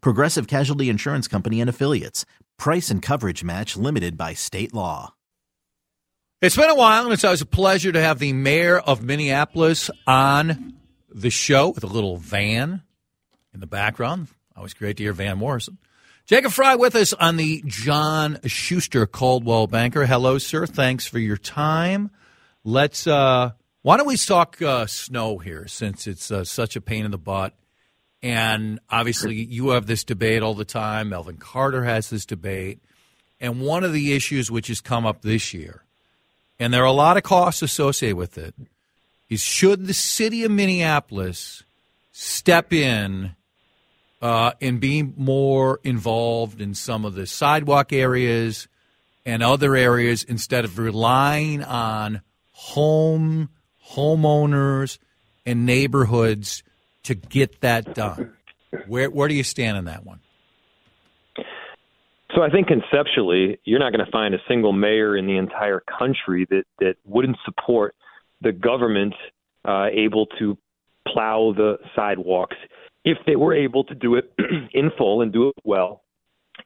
Progressive Casualty Insurance Company and Affiliates. Price and coverage match limited by state law. It's been a while, and it's always a pleasure to have the mayor of Minneapolis on the show with a little van in the background. Always great to hear Van Morrison. Jacob Fry with us on the John Schuster Coldwell Banker. Hello, sir. Thanks for your time. Let's. uh Why don't we talk uh, snow here, since it's uh, such a pain in the butt, and obviously you have this debate all the time. Melvin Carter has this debate, and one of the issues which has come up this year, and there are a lot of costs associated with it, is should the city of Minneapolis step in uh, and be more involved in some of the sidewalk areas and other areas instead of relying on home homeowners and neighborhoods to get that done. Where where do you stand on that one? So I think conceptually, you're not going to find a single mayor in the entire country that that wouldn't support the government uh, able to plow the sidewalks if they were able to do it in full and do it well,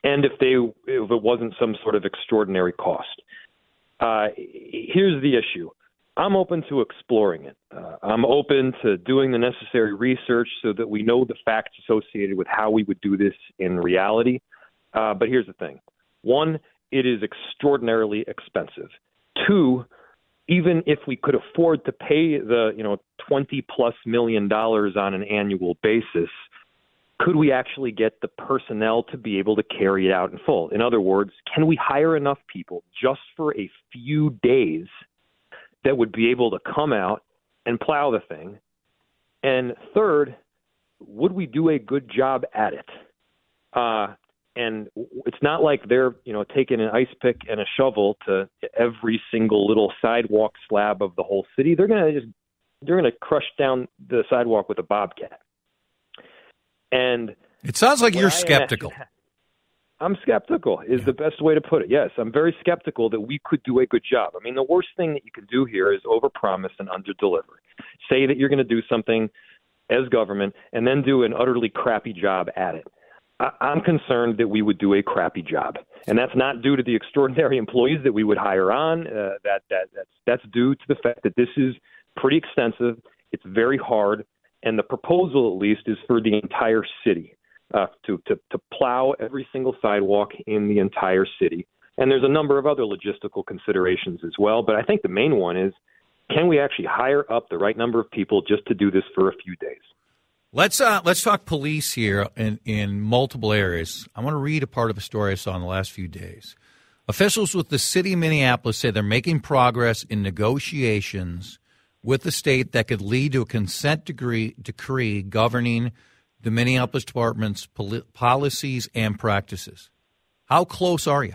and if they if it wasn't some sort of extraordinary cost. Uh, here's the issue. I'm open to exploring it. Uh, I'm open to doing the necessary research so that we know the facts associated with how we would do this in reality. Uh, but here's the thing one, it is extraordinarily expensive. Two, even if we could afford to pay the you know 20 plus million dollars on an annual basis could we actually get the personnel to be able to carry it out in full in other words can we hire enough people just for a few days that would be able to come out and plow the thing and third would we do a good job at it uh, and it's not like they're you know taking an ice pick and a shovel to every single little sidewalk slab of the whole city. They're going to just they're to crush down the sidewalk with a bobcat. And it sounds like you're skeptical. I'm skeptical is yeah. the best way to put it. Yes, I'm very skeptical that we could do a good job. I mean, the worst thing that you can do here is overpromise and underdeliver. Say that you're going to do something as government and then do an utterly crappy job at it. I- I'm concerned that we would do a crappy job, and that's not due to the extraordinary employees that we would hire on. Uh, that that that's that's due to the fact that this is pretty extensive. It's very hard, and the proposal, at least, is for the entire city uh, to to to plow every single sidewalk in the entire city. And there's a number of other logistical considerations as well. But I think the main one is, can we actually hire up the right number of people just to do this for a few days? Let's uh, let's talk police here in, in multiple areas. I want to read a part of a story I saw in the last few days. Officials with the city of Minneapolis say they're making progress in negotiations with the state that could lead to a consent decree, decree governing the Minneapolis Department's poli- policies and practices. How close are you?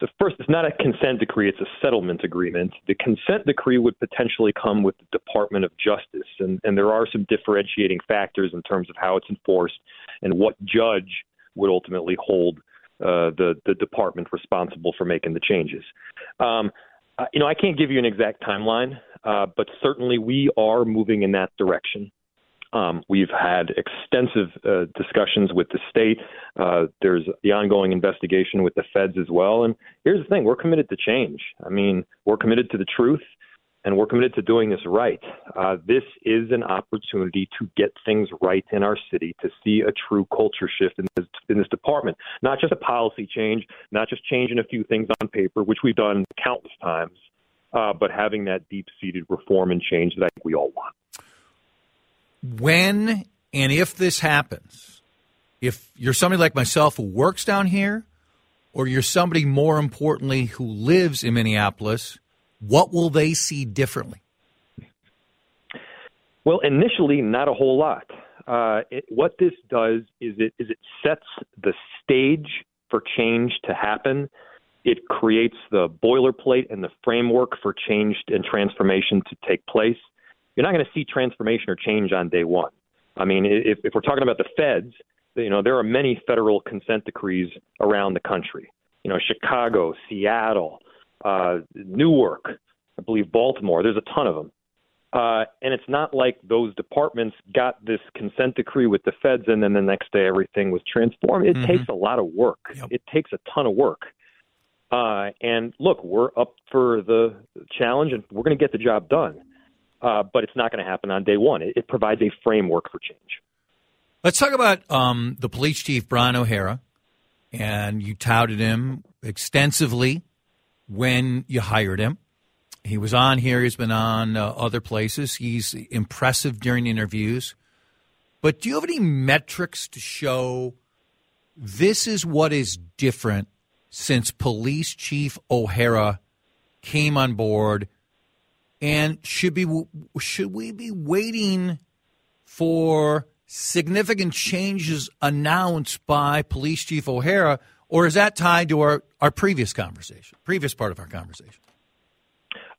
the first it's not a consent decree it's a settlement agreement the consent decree would potentially come with the department of justice and, and there are some differentiating factors in terms of how it's enforced and what judge would ultimately hold uh, the the department responsible for making the changes um, uh, you know i can't give you an exact timeline uh, but certainly we are moving in that direction um, we've had extensive uh, discussions with the state. Uh, there's the ongoing investigation with the feds as well. And here's the thing we're committed to change. I mean, we're committed to the truth. and we're committed to doing this right. Uh, this is an opportunity to get things right in our city, to see a true culture shift in this, in this department. Not just a policy change, not just changing a few things on paper, which we've done countless times, uh, but having that deep seated reform and change that I think we all want. When and if this happens, if you're somebody like myself who works down here, or you're somebody more importantly who lives in Minneapolis, what will they see differently? Well, initially, not a whole lot. Uh, it, what this does is it is it sets the stage for change to happen. It creates the boilerplate and the framework for change and transformation to take place. You're not going to see transformation or change on day one. I mean, if, if we're talking about the feds, you know, there are many federal consent decrees around the country. You know, Chicago, Seattle, uh, Newark, I believe Baltimore. There's a ton of them. Uh, and it's not like those departments got this consent decree with the feds and then the next day everything was transformed. It mm-hmm. takes a lot of work. Yep. It takes a ton of work. Uh, and look, we're up for the challenge and we're going to get the job done. Uh, but it's not going to happen on day one. It, it, provides a framework for change. Let's talk about um, the police chief, Brian O'Hara. And you touted him extensively when you hired him. He was on here. He's been on uh, other places. He's impressive during interviews. But do you have any metrics to show this is what is different since Police Chief O'Hara came on board? And should be should we be waiting for significant changes announced by Police Chief O'Hara, or is that tied to our, our previous conversation, previous part of our conversation?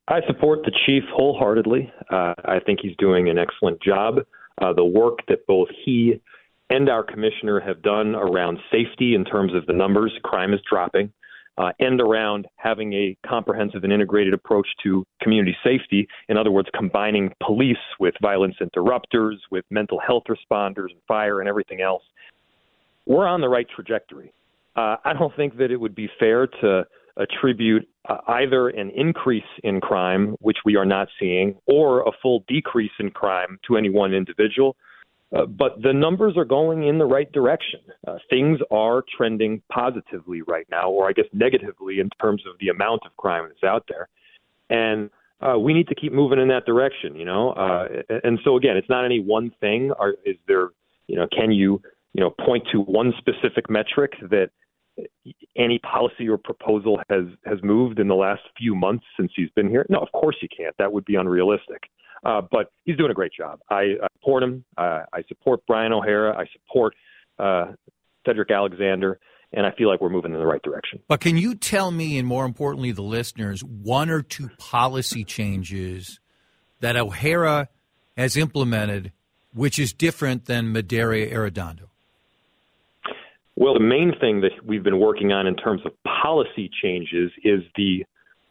I support the chief wholeheartedly. Uh, I think he's doing an excellent job. Uh, the work that both he and our commissioner have done around safety in terms of the numbers, crime is dropping, uh, and around having a comprehensive and integrated approach to community safety. In other words, combining police with violence interrupters, with mental health responders, and fire, and everything else. We're on the right trajectory. Uh, I don't think that it would be fair to attribute uh, either an increase in crime, which we are not seeing, or a full decrease in crime to any one individual. Uh, but the numbers are going in the right direction. Uh, things are trending positively right now, or I guess negatively in terms of the amount of crime that's out there. And uh, we need to keep moving in that direction, you know. Uh, and so again, it's not any one thing. Are, is there, you know, can you, you know, point to one specific metric that any policy or proposal has has moved in the last few months since he's been here? No, of course you can't. That would be unrealistic. Uh, but he's doing a great job. I, I support him. Uh, I support Brian O'Hara. I support uh, Cedric Alexander. And I feel like we're moving in the right direction. But can you tell me, and more importantly, the listeners, one or two policy changes that O'Hara has implemented, which is different than Medaria Arradondo? Well, the main thing that we've been working on in terms of policy changes is the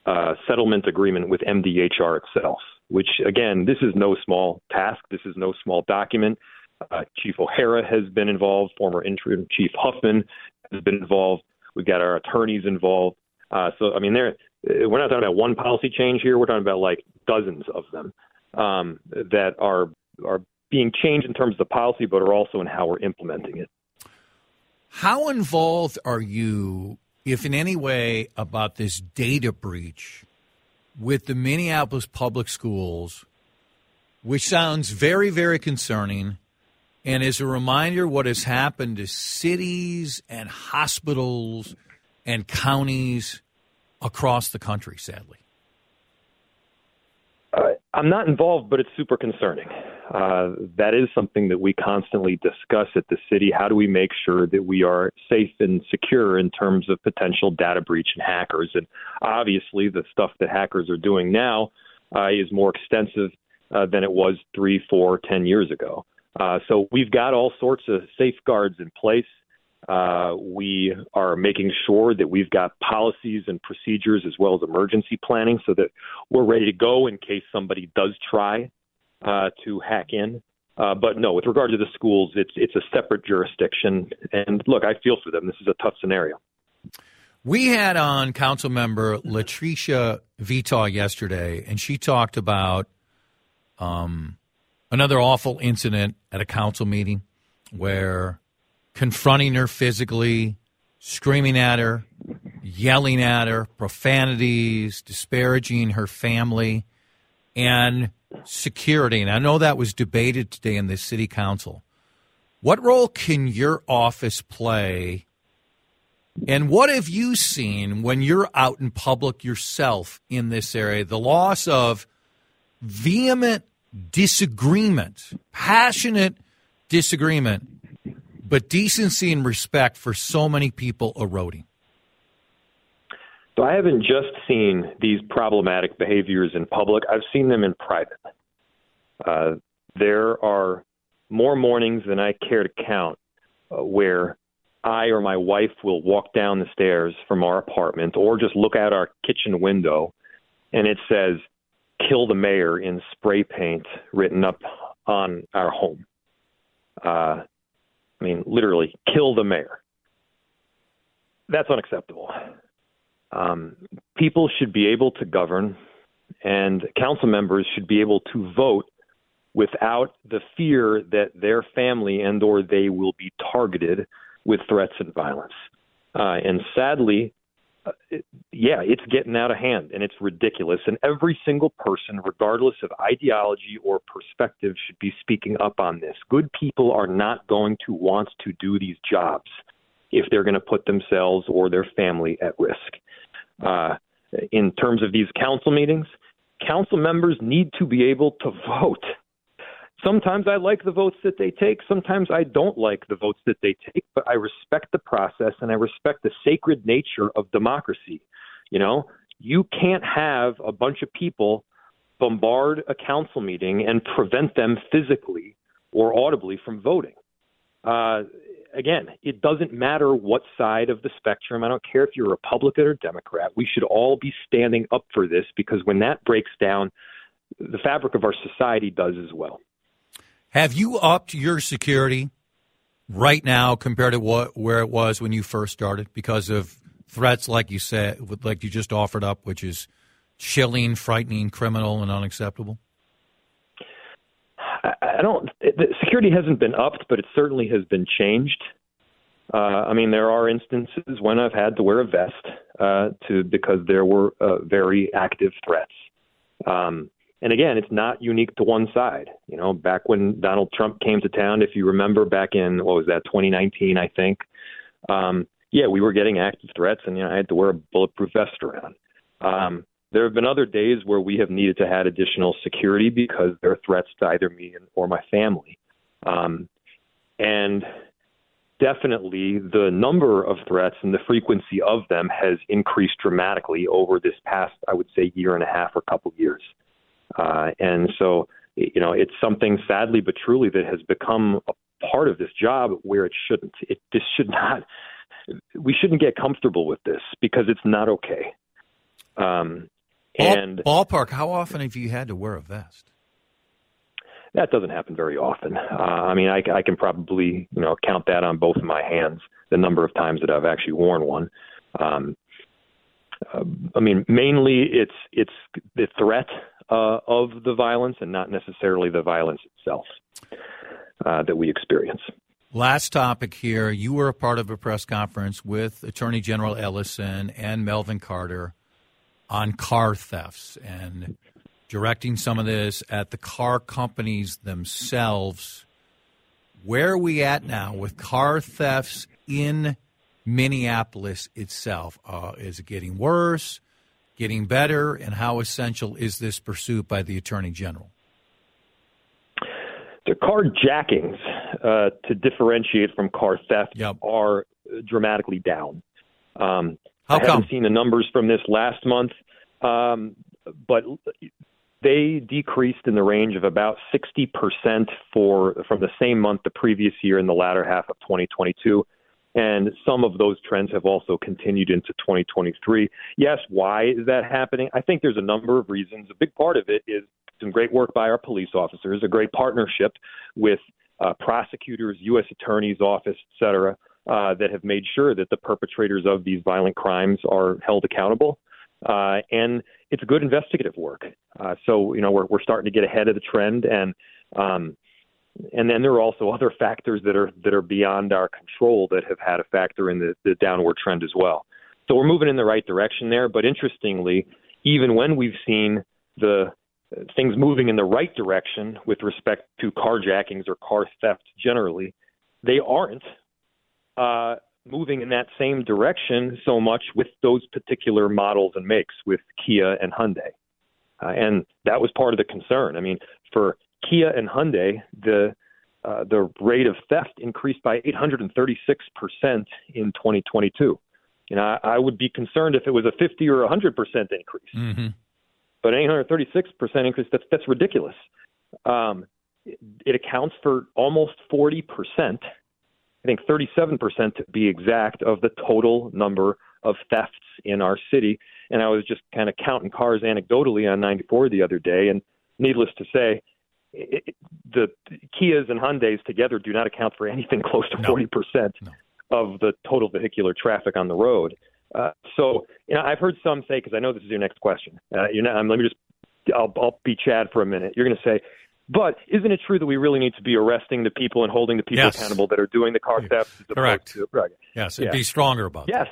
uh, settlement agreement with MDHR itself, which, again, this is no small task. This is no small document. Uh, Chief O'Hara has been involved, former interim Chief Huffman has been involved. We've got our attorneys involved. Uh, so, I mean, we're not talking about one policy change here. We're talking about like dozens of them um, that are are being changed in terms of the policy, but are also in how we're implementing it. How involved are you, if in any way, about this data breach with the Minneapolis public schools, which sounds very, very concerning and is a reminder what has happened to cities and hospitals and counties across the country, sadly? Uh, I'm not involved, but it's super concerning. Uh, that is something that we constantly discuss at the city. How do we make sure that we are safe and secure in terms of potential data breach and hackers? And obviously, the stuff that hackers are doing now uh, is more extensive uh, than it was three, four, ten years ago. Uh, so we've got all sorts of safeguards in place. Uh, we are making sure that we've got policies and procedures as well as emergency planning so that we're ready to go in case somebody does try uh, to hack in. Uh, but no, with regard to the schools, it's it's a separate jurisdiction. And look, I feel for them. This is a tough scenario. We had on council member LaTrisha Vetaw yesterday, and she talked about um, another awful incident at a council meeting where confronting her physically, screaming at her, yelling at her, profanities, disparaging her family, and security. And I know that was debated today in the city council. What role can your office play? And what have you seen when you're out in public yourself in this area? The loss of vehement disagreement, passionate disagreement, but decency and respect for so many people eroding. So I haven't just seen these problematic behaviors in public, I've seen them in private. Uh, there are more mornings than I care to count uh, where I or my wife will walk down the stairs from our apartment or just look out our kitchen window and it says, kill the mayor in spray paint written up on our home. Uh, I mean, literally, kill the mayor. That's unacceptable. Um, people should be able to govern, and council members should be able to vote without the fear that their family and or they will be targeted with threats and violence. Uh, and sadly, uh, it, yeah, it's getting out of hand and it's ridiculous. And every single person, regardless of ideology or perspective, should be speaking up on this. Good people are not going to want to do these jobs if they're going to put themselves or their family at risk. Uh, in terms of these council meetings, council members need to be able to vote. Sometimes I like the votes that they take. Sometimes I don't like the votes that they take, but I respect the process and I respect the sacred nature of democracy. You know, you can't have a bunch of people bombard a council meeting and prevent them physically or audibly from voting. Uh, again, it doesn't matter what side of the spectrum. I don't care if you're Republican or Democrat. We should all be standing up for this because when that breaks down, the fabric of our society does as well. Have you upped your security right now compared to what where it was when you first started because of threats like you said, like you just offered up, which is chilling, frightening, criminal, and unacceptable? I don't. The security hasn't been upped, but it certainly has been changed. Uh, I mean, there are instances when I've had to wear a vest uh, to because there were uh, very active threats. Um, and again, it's not unique to one side. You know, back when Donald Trump came to town, if you remember back in what was that 2019, I think. Um, yeah, we were getting active threats, and you know, I had to wear a bulletproof vest around. Um, there have been other days where we have needed to add additional security because there are threats to either me or my family. Um, and definitely the number of threats and the frequency of them has increased dramatically over this past, I would say, year and a half or couple years. Uh, and so, you know, it's something sadly but truly that has become a part of this job where it shouldn't. It this should not. We shouldn't get comfortable with this because it's not okay. Um, and ballpark, how often have you had to wear a vest? That doesn't happen very often. Uh, I mean, I, I can probably you know count that on both of my hands the number of times that I've actually worn one. Um, uh, I mean, mainly it's it's the threat uh, of the violence and not necessarily the violence itself uh, that we experience. Last topic here. You were a part of a press conference with Attorney General Ellison and Melvin Carter on car thefts and directing some of this at the car companies themselves. Where are we at now with car thefts in Minneapolis itself? Uh, is it getting worse, getting better, and how essential is this pursuit by the Attorney General? The carjackings, uh, to differentiate from car theft, yep. are dramatically down. Um, how I come? haven't seen the numbers from this last month, um, but they decreased in the range of about 60% for from the same month the previous year in the latter half of 2022. And some of those trends have also continued into 2023. Yes, why is that happening? I think there's a number of reasons. A big part of it is some great work by our police officers, a great partnership with uh, prosecutors, U.S. Attorney's Office, et cetera, uh, that have made sure that the perpetrators of these violent crimes are held accountable. Uh, and it's good investigative work. Uh, so you know we're we're starting to get ahead of the trend, and um, and then there are also other factors that are that are beyond our control that have had a factor in the, the downward trend as well. So we're moving in the right direction there. But interestingly, even when we've seen the things moving in the right direction with respect to carjackings or car theft generally, they aren't uh, moving in that same direction so much with those particular models and makes with Kia and Hyundai. Uh, and that was part of the concern. I mean, for Kia and Hyundai, the uh, the rate of theft increased by 836 percent in 2022. You know, I, I would be concerned if it was a 50 or 100 percent increase. Mm-hmm. But 836 percent increase, that's that's ridiculous. Um, it, it accounts for almost 40 percent think 37% to be exact, of the total number of thefts in our city. And I was just kind of counting cars anecdotally on 94 the other day, and needless to say, it, the Kias and Hyundai's together do not account for anything close to No. 40% No. of the total vehicular traffic on the road. Uh, so, you know, I've heard some say, because I know this is your next question. Uh, you know, um, let me just, I'll, I'll be Chad for a minute. You're going to say, but isn't it true that we really need to be arresting the people and holding the people Yes. accountable that are doing the car thefts? Correct. To, right. Yes, and Yeah. be stronger about that. Yes.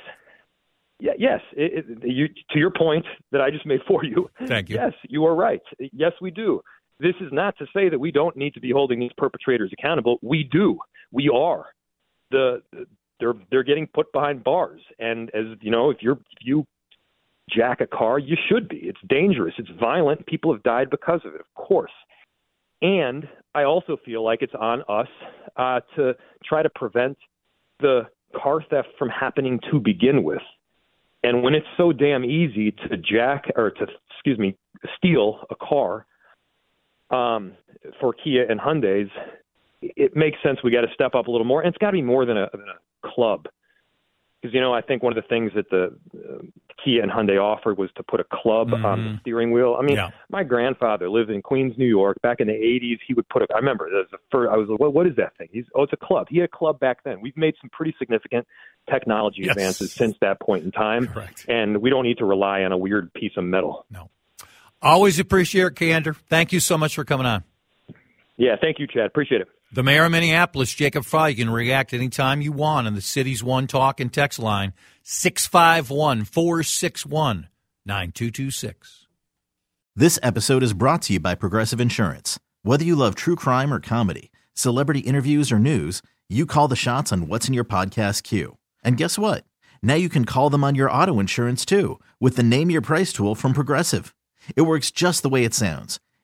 Yeah, yes. It, it, you, to your point that I just made for you. Thank you. Yes, you are right. Yes, we do. This is not to say that we don't need to be holding these perpetrators accountable. We do. We are. The they're they're getting put behind bars, and as you know, if you're if you jack a car, you should be. It's dangerous. It's violent. People have died because of it, of course. And I also feel like it's on us uh, to try to prevent the car theft from happening to begin with. And when it's so damn easy to jack or to excuse me steal a car um, for Kia and Hyundai's, it makes sense. We got to step up a little more, and it's got to be more than a, than a club. Because you know, I think one of the things that the uh, Kia and Hyundai offered was to put a club on the steering wheel. I mean, Yeah. my grandfather lived in Queens, New York, back in the '80s. He would put a. I remember the first, I was like, what, what is that thing? He's oh, it's a club. He had a club back then. We've made some pretty significant technology Yes. advances since that point in time, Correct. and we don't need to rely on a weird piece of metal. No. Always appreciate it, Candor. Thank you so much for coming on. Yeah, thank you, Chad. Appreciate it. The mayor of Minneapolis, Jacob Fry, you can react anytime you want on the city's one talk and text line, 651 461 9226. This episode is brought to you by Progressive Insurance. Whether you love true crime or comedy, celebrity interviews or news, you call the shots on what's in your podcast queue. And guess what? Now you can call them on your auto insurance too with the Name Your Price tool from Progressive. It works just the way it sounds.